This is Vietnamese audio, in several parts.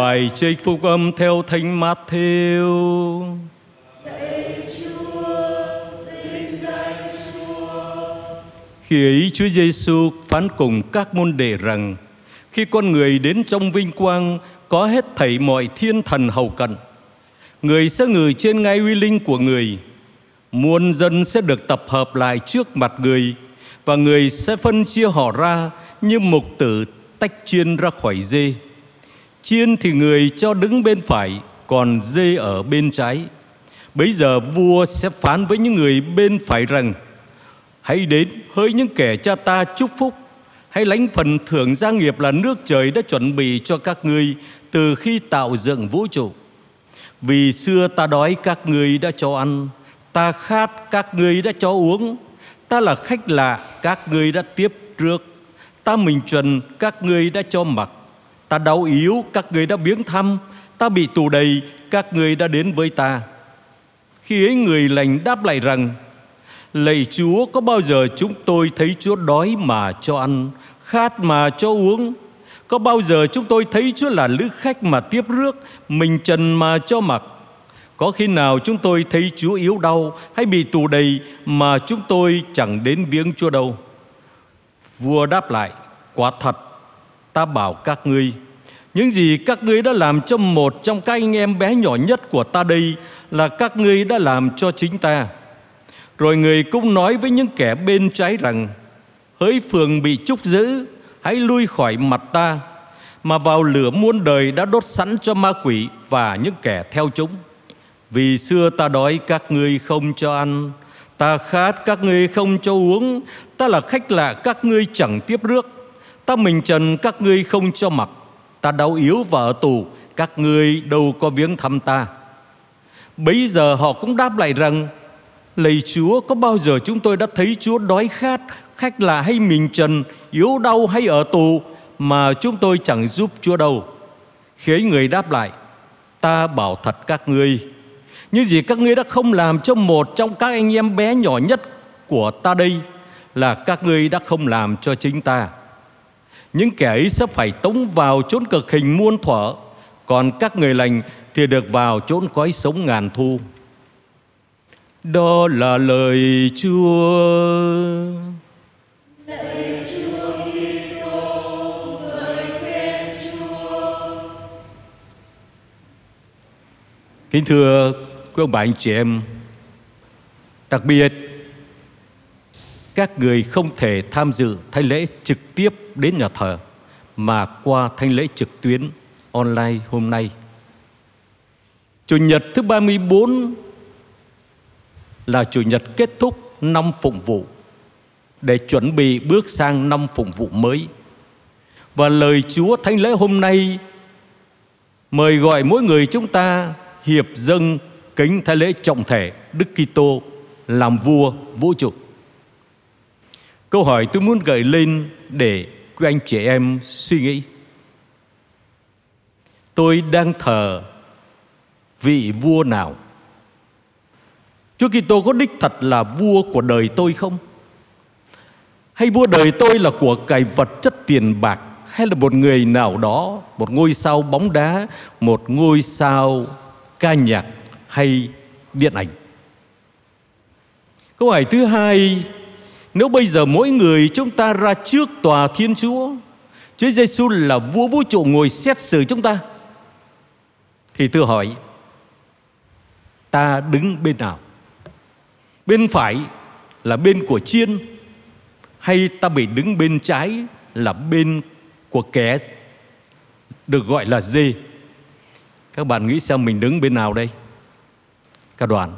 Bài trích phúc âm theo Thánh Matthew. Khi ấy Chúa Giêsu phán cùng các môn đệ rằng, khi con người đến trong vinh quang, có hết thảy mọi thiên thần hầu cận. Người sẽ ngự trên ngai uy linh của người. Muôn dân sẽ được tập hợp lại trước mặt người, và người sẽ phân chia họ ra như mục tử tách chiên ra khỏi dê chiên thì người cho đứng bên phải, còn dê ở bên trái. Bấy giờ vua sẽ phán với những người bên phải rằng, hãy đến hỡi những kẻ cha ta chúc phúc. Hãy lãnh phần thưởng gia nghiệp là nước trời đã chuẩn bị cho các ngươi từ khi tạo dựng vũ trụ. Vì xưa ta đói các ngươi đã cho ăn, ta khát các ngươi đã cho uống. Ta là khách lạ, các ngươi đã tiếp trước ta mình trần các ngươi đã cho mặc ta đau yếu, các ngươi đã viếng thăm. Ta bị tù đầy, các ngươi đã đến với ta. Khi ấy người lành đáp lại rằng, Lạy Chúa, có bao giờ chúng tôi thấy Chúa đói mà cho ăn, Khát mà cho uống? Có bao giờ chúng tôi thấy Chúa là lữ khách mà tiếp rước, Mình trần mà cho mặc? Có khi nào chúng tôi thấy Chúa yếu đau Hay bị tù đầy Mà chúng tôi chẳng đến viếng Chúa đâu? Vua đáp lại, Quả thật, ta bảo các ngươi những gì các ngươi đã làm cho một trong các anh em bé nhỏ nhất của ta đây là các ngươi đã làm cho chính ta. Rồi người cũng nói với những kẻ bên trái rằng, Hỡi phường bị trúc giữ Hãy lui khỏi mặt ta, Mà vào lửa muôn đời đã đốt sẵn cho ma quỷ Và những kẻ theo chúng. Vì xưa ta đói các ngươi không cho ăn, Ta khát các ngươi không cho uống, Ta là khách lạ các ngươi chẳng tiếp rước. Ta mình trần các ngươi không cho mặc. Ta đau yếu và ở tù, Các ngươi đâu có viếng thăm ta. Bấy giờ họ cũng đáp lại rằng, Lạy Chúa, có bao giờ chúng tôi đã thấy Chúa đói khát, Khách lạ hay mình trần, Yếu đau hay ở tù, Mà chúng tôi chẳng giúp Chúa đâu? Khế người đáp lại, Ta bảo thật các ngươi Như gì các ngươi đã không làm cho một trong các anh em bé nhỏ nhất của ta đây Là các ngươi đã không làm cho chính ta. Những kẻ ấy sẽ phải tống vào chốn cực hình muôn thuở Còn các người lành thì được vào chốn cõi sống ngàn thu đó là lời Chúa. Chúa Kitô, khen Chúa. Kính thưa quý ông bà anh chị em, đặc biệt các người không thể tham dự thánh lễ trực tiếp đến nhà thờ, mà qua thánh lễ trực tuyến online hôm nay. Chủ nhật thứ 34 là chủ nhật kết thúc năm phụng vụ để chuẩn bị bước sang năm phụng vụ mới. Và lời Chúa Thánh lễ hôm nay, mời gọi mỗi người chúng ta hiệp dâng kính thánh lễ trọng thể Đức Kitô, làm vua, vũ trụ. Câu hỏi tôi muốn gợi lên để quý anh chị em suy nghĩ. Tôi đang thờ vị vua nào? Chúa Kitô có đích thật là vua của đời tôi không? Hay vua đời tôi là của cải vật chất tiền bạc hay là một người nào đó, một ngôi sao bóng đá, một ngôi sao ca nhạc hay điện ảnh? Câu hỏi thứ hai, nếu bây giờ mỗi người chúng ta ra trước tòa Thiên Chúa, Chúa Giêsu là vua vũ trụ ngồi xét xử chúng ta, thì tôi hỏi, ta đứng bên nào? Bên phải là bên của chiên hay ta bị đứng bên trái là bên của kẻ được gọi là dê. Các bạn nghĩ xem mình đứng bên nào đây? Cả đoàn.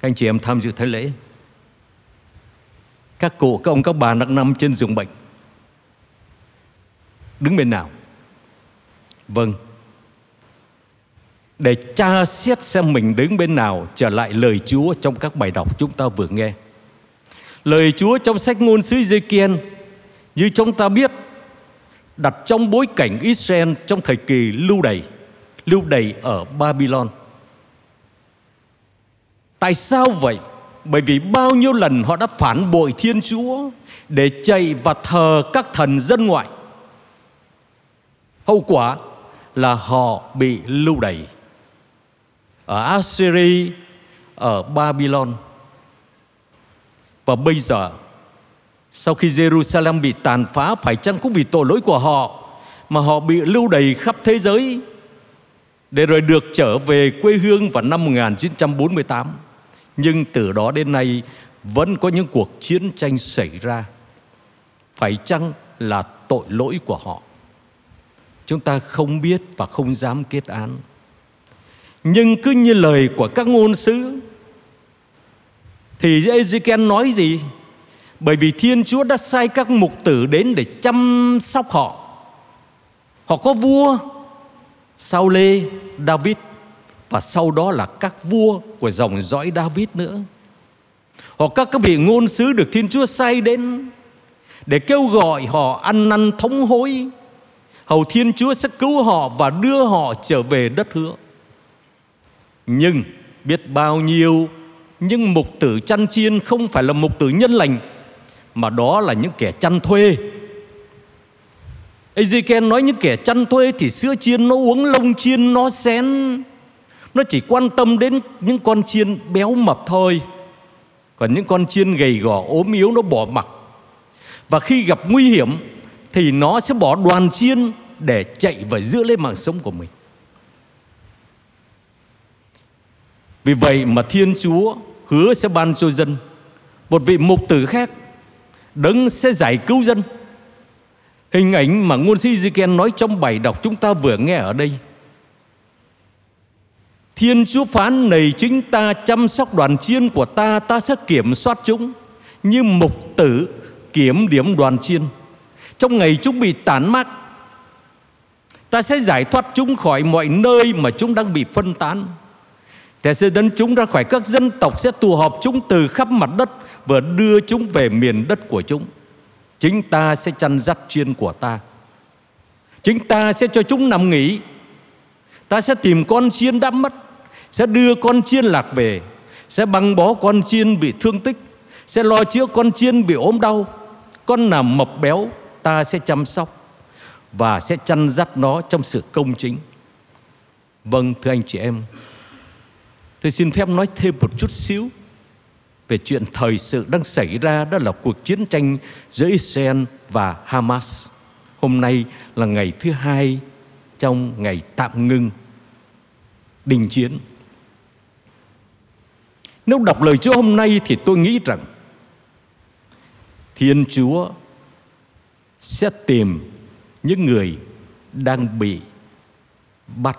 Các anh chị em tham dự thánh lễ. Các cụ, các ông, các bà đang nằm trên giường bệnh. Đứng bên nào? Vâng, để tra xét xem mình đứng bên nào trở lại lời Chúa trong các bài đọc chúng ta vừa nghe. Lời Chúa trong sách ngôn sứ Giê-kiên như chúng ta biết đặt trong bối cảnh Israel trong thời kỳ lưu đày, lưu đày ở Babylon. Tại sao vậy? Bởi vì bao nhiêu lần họ đã phản bội Thiên Chúa để chạy và thờ các thần dân ngoại. Hậu quả là họ bị lưu đày ở Assyria, ở Babylon. Và bây giờ, sau khi Jerusalem bị tàn phá phải chăng cũng vì tội lỗi của họ mà họ bị lưu đày khắp thế giới để rồi được trở về quê hương vào năm 1948. Nhưng từ đó đến nay vẫn có những cuộc chiến tranh xảy ra. Phải chăng là tội lỗi của họ? Chúng ta không biết và không dám kết án. Nhưng cứ như lời của các ngôn sứ thì Ezekiel nói gì? Bởi vì Thiên Chúa đã sai các mục tử đến để chăm sóc họ. Họ có vua Sao Lê, David và sau đó là các vua của dòng dõi David nữa. hoặc các các vị ngôn sứ được Thiên Chúa sai đến để kêu gọi họ ăn năn thống hối. Hầu Thiên Chúa sẽ cứu họ và đưa họ trở về đất hứa. Nhưng biết bao nhiêu, nhưng mục tử chăn chiên không phải là mục tử nhân lành, mà đó là những kẻ chăn thuê Ezekiel nói những kẻ chăn thuê thì sữa chiên nó uống lông chiên nó xén nó chỉ quan tâm đến những con chiên béo mập thôi. Còn những con chiên gầy gò, ốm yếu, nó bỏ mặc. Và khi gặp nguy hiểm, thì nó sẽ bỏ đoàn chiên để chạy và giữ lấy mạng sống của mình. Vì vậy mà thiên chúa hứa sẽ ban cho dân một vị mục tử khác đấng sẽ giải cứu dân. Hình ảnh mà ngôn sĩ Ezekiel nói trong bài đọc chúng ta vừa nghe ở đây Thiên Chúa phán này chính ta chăm sóc đoàn chiên của ta Ta sẽ kiểm soát chúng Như mục tử kiểm điểm đoàn chiên. Trong ngày chúng bị tán mát, Ta sẽ giải thoát chúng khỏi mọi nơi mà chúng đang bị phân tán. Ta sẽ dẫn chúng ra khỏi các dân tộc Sẽ tụ họp chúng từ khắp mặt đất Và đưa chúng về miền đất của chúng. Chính ta sẽ chăn dắt chiên của ta. Chính ta sẽ cho chúng nằm nghỉ. Ta sẽ tìm con chiên đã mất. Sẽ đưa con chiên lạc về, Sẽ băng bó con chiên bị thương tích, Sẽ lo chữa con chiên bị ốm đau Con nào mập béo, Ta sẽ chăm sóc Và sẽ chăn dắt nó trong sự công chính Vâng thưa anh chị em, Tôi xin phép nói thêm một chút xíu về chuyện thời sự đang xảy ra, đó là cuộc chiến tranh giữa Israel và Hamas. Hôm nay là ngày thứ hai trong ngày tạm ngưng đình chiến. Nếu đọc lời Chúa hôm nay thì tôi nghĩ rằng Thiên Chúa sẽ tìm những người đang bị bắt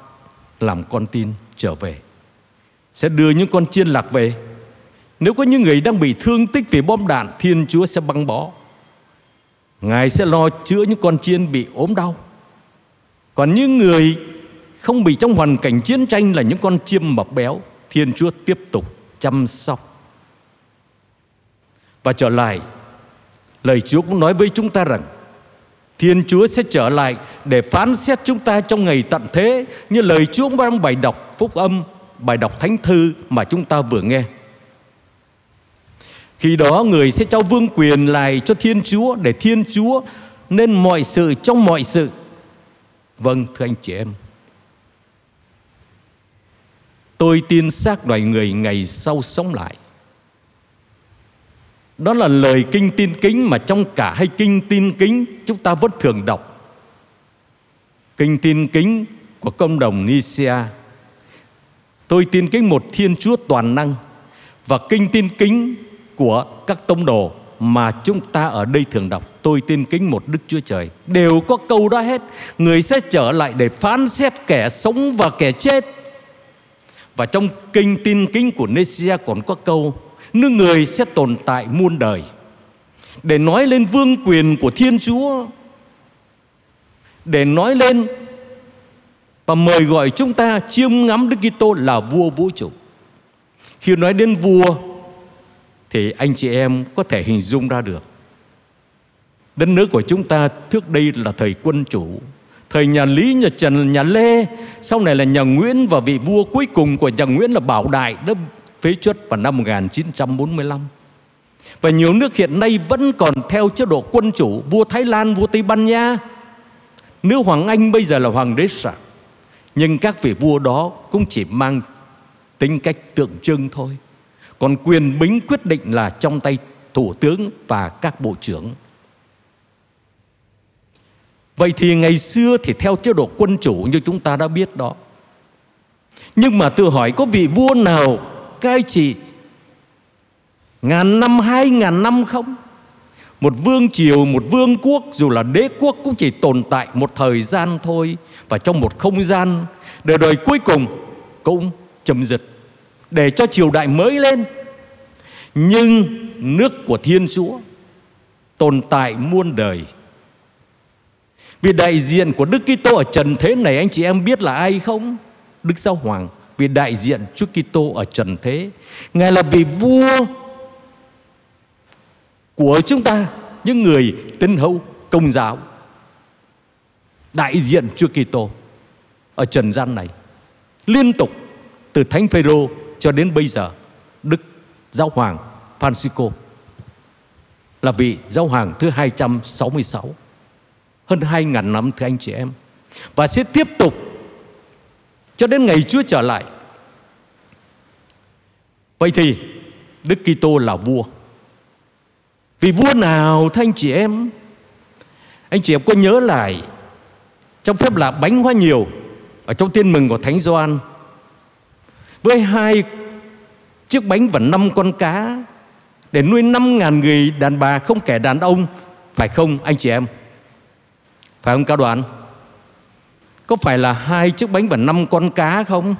làm con tin trở về, sẽ đưa những con chiên lạc về. Nếu có những người đang bị thương tích vì bom đạn, Thiên Chúa sẽ băng bó. Ngài sẽ lo chữa những con chiên bị ốm đau. Còn những người không bị trong hoàn cảnh chiến tranh là những con chiêm mập béo, Thiên Chúa tiếp tục chăm sóc Và trở lại Lời Chúa cũng nói với chúng ta rằng Thiên Chúa sẽ trở lại để phán xét chúng ta trong ngày tận thế Như lời Chúa trong bài đọc phúc âm Bài đọc thánh thư mà chúng ta vừa nghe khi đó người sẽ trao vương quyền lại cho Thiên Chúa để Thiên Chúa nên mọi sự trong mọi sự. Vâng, thưa anh chị em. Tôi tin xác loài người ngày sau sống lại. Đó là lời kinh tin kính mà trong cả hai kinh tin kính chúng ta vẫn thường đọc. Kinh tin kính của cộng đồng Nicia. Tôi tin kính một Thiên Chúa toàn năng và kinh tin kính của các tông đồ mà chúng ta ở đây thường đọc tôi tin kính một đức chúa trời đều có câu đó hết người sẽ trở lại để phán xét kẻ sống và kẻ chết và trong kinh tin kính của Nesia còn có câu, nước người sẽ tồn tại muôn đời. Để nói lên vương quyền của thiên chúa, để nói lên và mời gọi chúng ta chiêm ngắm Đức Kitô là vua vũ trụ. Khi nói đến vua, thì anh chị em có thể hình dung ra được. Đất nước của chúng ta trước đây là thời quân chủ thời nhà lý, nhà trần, nhà lê. Sau này là nhà nguyễn và vị vua cuối cùng của nhà nguyễn là bảo đại đã phế chuất vào năm 1945 và nhiều nước hiện nay vẫn còn theo chế độ quân chủ, vua thái lan, vua tây ban nha. Nữ hoàng Anh bây giờ là hoàng đế sạc, Nhưng các vị vua đó cũng chỉ mang tính cách tượng trưng thôi. Còn quyền bính quyết định là trong tay thủ tướng và các bộ trưởng. Vậy thì ngày xưa thì theo chế độ quân chủ như chúng ta đã biết đó. Nhưng mà tự hỏi có vị vua nào cai trị Ngàn năm, hai ngàn năm không? Một vương triều, một vương quốc dù là đế quốc cũng chỉ tồn tại một thời gian thôi. Và trong một không gian đời đời cuối cùng cũng chấm dứt. Để cho triều đại mới lên. Nhưng nước của Thiên Chúa tồn tại muôn đời. Vì đại diện của Đức Kitô ở trần thế này, anh chị em biết là ai không? Đức Giáo Hoàng. Vì đại diện Chúa Kitô ở trần thế. Ngài là vị vua của chúng ta, những người tín hữu, công giáo. Đại diện Chúa Kitô ở trần gian này. Liên tục, từ Thánh Phêrô cho đến bây giờ, Đức Giáo Hoàng Francisco là vị giáo hoàng thứ 266 hơn 2.000 năm, thưa anh chị em. Và sẽ tiếp tục cho đến ngày Chúa trở lại. Vậy thì, Đức Kitô là vua. Vì vua nào, thưa anh chị em? Anh chị em có nhớ lại, Trong phép lạ bánh hoa nhiều, Ở trong tiên mừng của Thánh Gioan, Với hai chiếc bánh và năm con cá, Để nuôi năm ngàn người đàn bà không kẻ đàn ông, Phải không, anh chị em? Phải không, cao đoàn? Có phải là hai chiếc bánh và năm con cá không?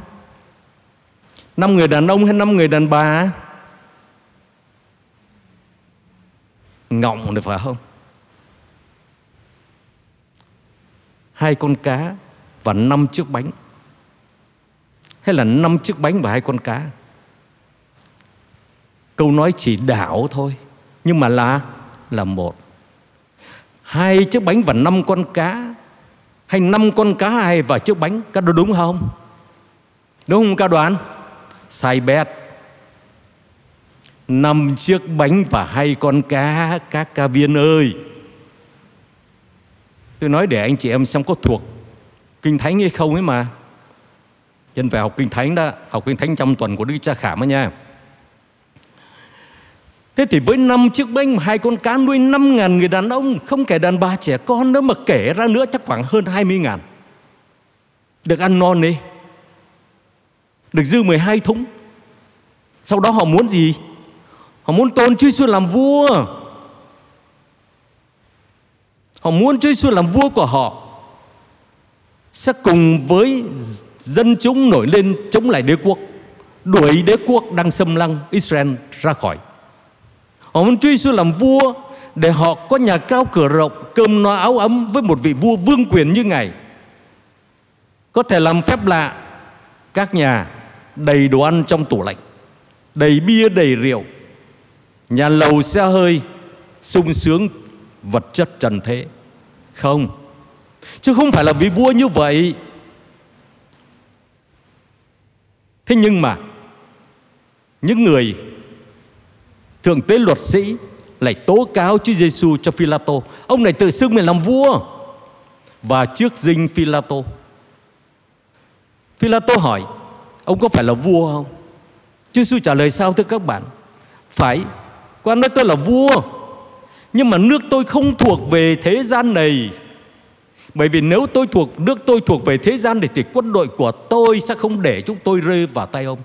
Năm người đàn ông hay năm người đàn bà? Ngọng được phải không? Hai con cá và năm chiếc bánh. Hay là năm chiếc bánh và hai con cá? Câu nói chỉ đảo thôi, nhưng mà là là một hai chiếc bánh và năm con cá. Hay năm con cá hai và chiếc bánh. Các đó đúng không? Đúng không, ca đoán? sai bét năm chiếc bánh và hai con cá. Các ca viên ơi. Tôi nói để anh chị em xem có thuộc kinh thánh hay không ấy mà. Nhân phải học kinh thánh đó, học kinh thánh trong tuần của đức cha khảm đó nha. Thế thì với năm chiếc bánh hai con cá nuôi năm ngàn người đàn ông Không kể đàn bà trẻ con nữa mà kể ra nữa chắc khoảng hơn hai mươi ngàn Được ăn non đi Được dư 12 thúng Sau đó họ muốn gì Họ muốn tôn Chúa Giêsu làm vua. Họ muốn Chúa Giêsu làm vua của họ. Sẽ cùng với dân chúng nổi lên chống lại đế quốc, đuổi đế quốc đang xâm lăng Israel ra khỏi. Họ muốn Chúa Giêsu làm vua để họ có nhà cao cửa rộng, cơm no áo ấm với một vị vua vương quyền như Ngài. Có thể làm phép lạ các nhà đầy đồ ăn trong tủ lạnh, đầy bia đầy rượu, Nhà lầu xe hơi sung sướng vật chất trần thế. Không Chứ không phải là vị vua như vậy. Thế nhưng mà Những người Thượng tế luật sĩ Lại tố cáo Chúa Giêsu cho Phi-la-tô. Ông này tự xưng mình làm vua. Và trước dinh Phi-la-tô. Phi-la-tô hỏi, Ông có phải là vua không? Chúa Giêsu trả lời, sao thưa các bạn? Phải, quan nói tôi là vua. Nhưng mà nước tôi không thuộc về thế gian này. Bởi vì nếu tôi thuộc, nước tôi thuộc về thế gian này Thì quân đội của tôi sẽ không để chúng tôi rơi vào tay ông.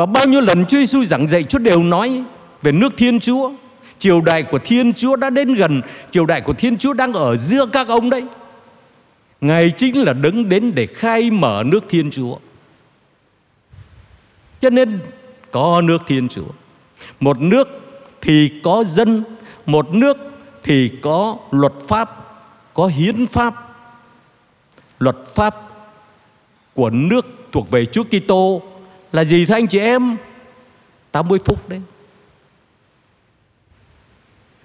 Và bao nhiêu lần Chúa Giêsu giảng dạy Chúa đều nói về nước Thiên Chúa Triều đại của Thiên Chúa đã đến gần Triều đại của Thiên Chúa đang ở giữa các ông đấy Ngài chính là đứng đến để khai mở nước Thiên Chúa Cho nên có nước Thiên Chúa. Một nước thì có dân, một nước thì có luật pháp, có hiến pháp. Luật pháp của nước thuộc về Chúa Kitô là gì thưa anh chị em? 80 phút đấy.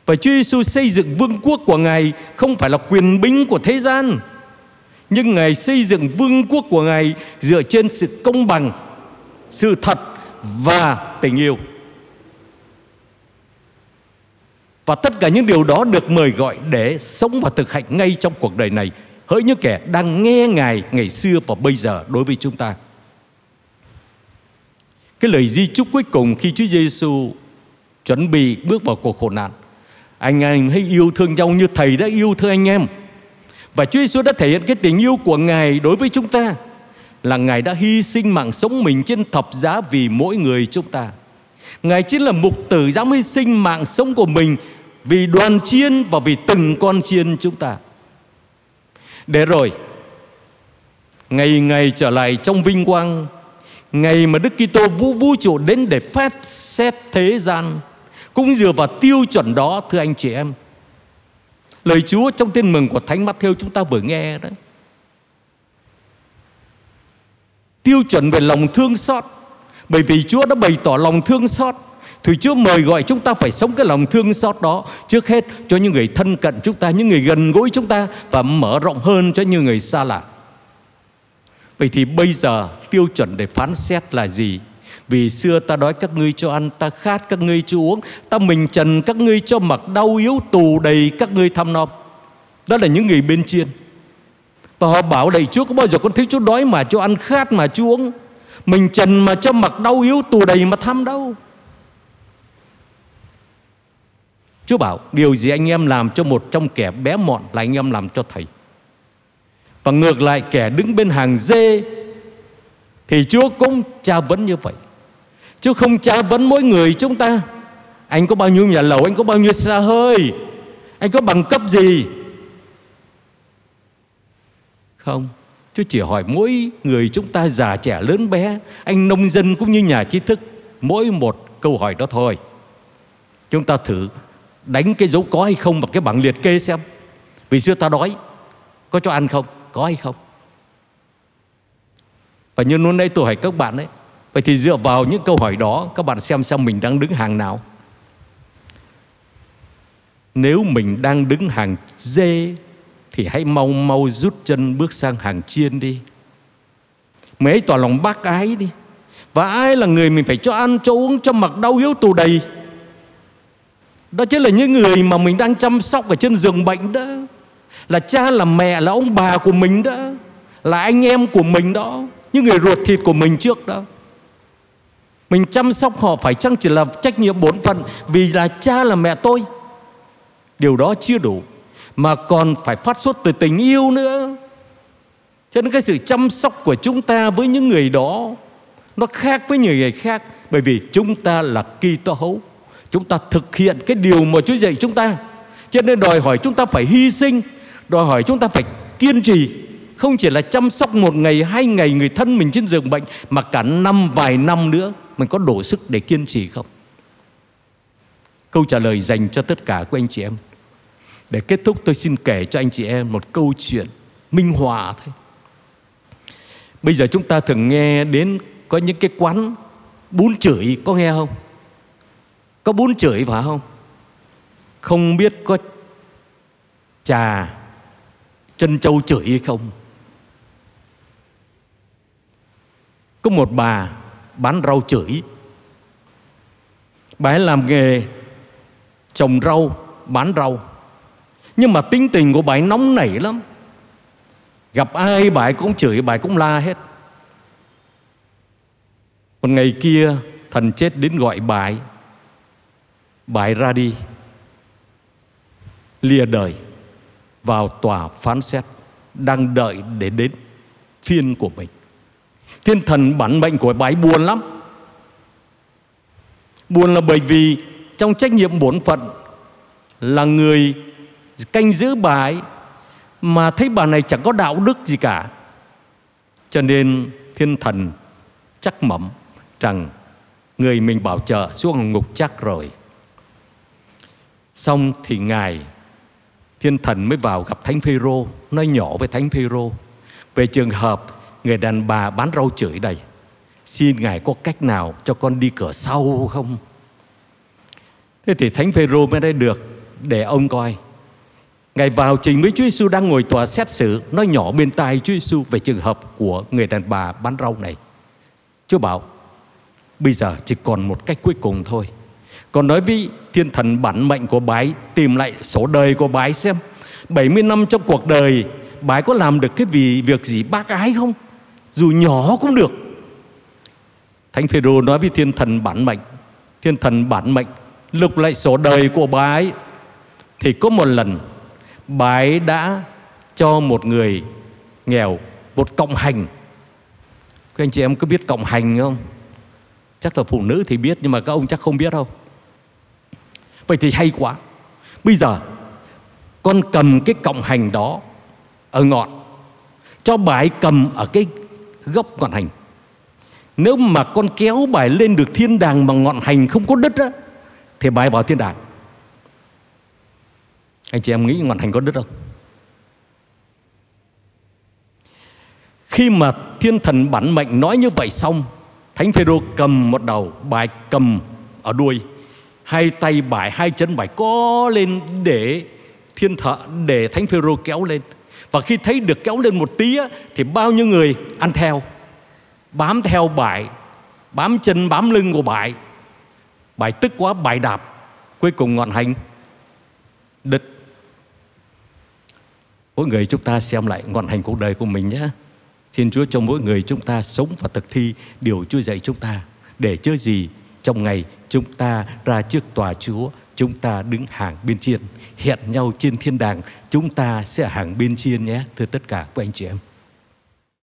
Và Chúa Giêsu xây dựng vương quốc của Ngài không phải là quyền bính của thế gian, nhưng Ngài xây dựng vương quốc của Ngài dựa trên sự công bằng, sự thật và tình yêu Và tất cả những điều đó được mời gọi để sống và thực hành ngay trong cuộc đời này Hỡi những kẻ đang nghe Ngài ngày xưa và bây giờ đối với chúng ta cái lời di chúc cuối cùng khi Chúa Giêsu chuẩn bị bước vào cuộc khổ nạn. Anh em hãy yêu thương nhau như Thầy đã yêu thương anh em. Và Chúa Giêsu đã thể hiện cái tình yêu của Ngài đối với chúng ta Là Ngài đã hy sinh mạng sống mình trên thập giá vì mỗi người chúng ta. Ngài chính là mục tử dám hy sinh mạng sống của mình vì đoàn chiên và vì từng con chiên chúng ta. Để rồi, ngày ngày trở lại trong vinh quang, ngày mà Đức Kitô vũ vũ trụ đến để phát xét thế gian, cũng dựa vào tiêu chuẩn đó thưa anh chị em. Lời Chúa trong tin mừng của Thánh Matthew chúng ta vừa nghe đó. Tiêu chuẩn về lòng thương xót bởi vì Chúa đã bày tỏ lòng thương xót thì Chúa mời gọi chúng ta phải sống cái lòng thương xót đó Trước hết cho những người thân cận chúng ta Những người gần gũi chúng ta Và mở rộng hơn cho những người xa lạ Vậy thì bây giờ tiêu chuẩn để phán xét là gì? Vì xưa ta đói các ngươi cho ăn, Ta khát các ngươi cho uống, Ta mình trần các ngươi cho mặc, đau yếu Tù đầy các ngươi thăm nom Đó là những người bên trên. Và họ bảo đầy Chúa, có bao giờ con thấy Chúa đói mà cho ăn khát mà cho uống? Mình trần mà cho mặc, đau yếu Tù đầy mà thăm đâu? Chúa bảo, điều gì anh em làm cho một trong kẻ bé mọn là anh em làm cho thầy. Và ngược lại kẻ đứng bên hàng dê, Thì Chúa cũng tra vấn như vậy. Chúa không tra vấn mỗi người chúng ta. Anh có bao nhiêu nhà lầu, Anh có bao nhiêu xa hơi, Anh có bằng cấp gì? Không. Chúa chỉ hỏi mỗi người chúng ta già, trẻ, lớn, bé, Anh nông dân cũng như nhà trí thức, Mỗi một câu hỏi đó thôi. Chúng ta thử đánh cái dấu có hay không vào cái bảng liệt kê xem. Vì xưa ta đói, có cho ăn không? Có hay không? Và như lúc nãy tôi hỏi các bạn ấy, vậy thì dựa vào những câu hỏi đó, các bạn xem xem mình đang đứng hàng nào. Nếu mình đang đứng hàng dê, thì hãy mau mau rút chân bước sang hàng chiên đi. Mấy tỏ lòng bác ái đi. Và ai là người mình phải cho ăn, cho uống, cho mặc đau yếu tù đầy? Đó chính là những người mà mình đang chăm sóc ở trên giường bệnh đó. Là cha, là mẹ, là ông bà của mình đó. Là anh em của mình đó. Những người ruột thịt của mình trước đó. Mình chăm sóc họ phải chăng chỉ là trách nhiệm bổn phận Vì là cha là mẹ tôi? Điều đó chưa đủ Mà còn phải phát xuất từ tình yêu nữa. Cho nên cái sự chăm sóc của chúng ta với những người đó Nó khác với những người khác. Bởi vì chúng ta là Kitô hữu. Chúng ta thực hiện cái điều mà Chúa dạy chúng ta. Cho nên đòi hỏi chúng ta phải hy sinh đòi hỏi chúng ta phải kiên trì, không chỉ là chăm sóc một ngày, hai ngày người thân mình trên giường bệnh, mà cả năm, vài năm nữa, mình có đủ sức để kiên trì không? Câu trả lời dành cho tất cả của anh chị em. Để kết thúc, tôi xin kể cho anh chị em một câu chuyện minh họa thôi. Bây giờ chúng ta thường nghe đến có những cái quán bún chửi, có nghe không? Có bún chửi phải không? Không biết có trà chân châu chửi hay không? Có một bà bán rau chửi. Bà ấy làm nghề trồng rau, bán rau. Nhưng mà tính tình của bà ấy nóng nảy lắm. Gặp ai bà ấy cũng chửi, bà ấy cũng la hết. Một ngày kia, thần chết đến gọi bà ấy. Bà ấy ra đi. Lìa đời vào tòa phán xét đang đợi để đến phiên của mình. Thiên thần bản mệnh của bái buồn lắm. Buồn là bởi vì trong trách nhiệm bổn phận là người canh giữ bà ấy mà thấy bà này chẳng có đạo đức gì cả. Cho nên thiên thần chắc mẩm rằng người mình bảo trợ xuống ngục chắc rồi. Xong thì Ngài Thiên thần mới vào gặp Thánh Phêrô, Nói nhỏ với Thánh Phêrô, Về trường hợp người đàn bà bán rau chửi đây Xin Ngài có cách nào cho con đi cửa sau không? Thế thì Thánh Phêrô mới đây được, Để ông coi. Ngài vào trình với Chúa Giêsu đang ngồi tòa xét xử, Nói nhỏ bên tai Chúa Giêsu về trường hợp của người đàn bà bán rau này. Chúa bảo, Bây giờ chỉ còn một cách cuối cùng thôi. Còn nói với thiên thần bản mệnh của bái, Tìm lại sổ đời của bái xem. 70 năm trong cuộc đời, bái có làm được cái vì việc gì, bác ái không? Dù nhỏ cũng được. Thánh Phêrô nói với thiên thần bản mệnh, Thiên thần bản mệnh, Lục lại sổ đời của bái. Thì có một lần, bái đã cho một người nghèo Một cộng hành. Các anh chị em có biết cộng hành không? Chắc là phụ nữ thì biết, Nhưng mà các ông chắc không biết đâu. Vậy thì hay quá. Bây giờ, Con cầm cái cọng hành đó Ở ngọn, Cho bài cầm ở cái gốc ngọn hành. Nếu mà con kéo bài lên được thiên đàng Mà ngọn hành không có đất á, Thì bài vào thiên đàng. Anh chị em nghĩ ngọn hành có đất không? Khi mà thiên thần bản mệnh nói như vậy xong, Thánh Phêrô cầm một đầu Bài cầm ở đuôi. Hai tay bài hai chân bài co lên để thiên thợ Để Thánh Phêrô kéo lên. Và khi thấy được kéo lên một tí á, Thì bao nhiêu người ăn theo? Bám theo bại Bám chân bám lưng của bại bại tức quá bại đạp. Cuối cùng ngọn hành Đứt. Mỗi người chúng ta xem lại ngọn hành cuộc đời của mình nhé. Xin Chúa cho mỗi người chúng ta sống và thực thi điều Chúa dạy chúng ta. Để chơi gì trong ngày, chúng ta ra trước tòa Chúa, chúng ta đứng hàng bên trên hẹn nhau trên thiên đàng, chúng ta sẽ hàng bên trên nhé, thưa tất cả các anh chị em.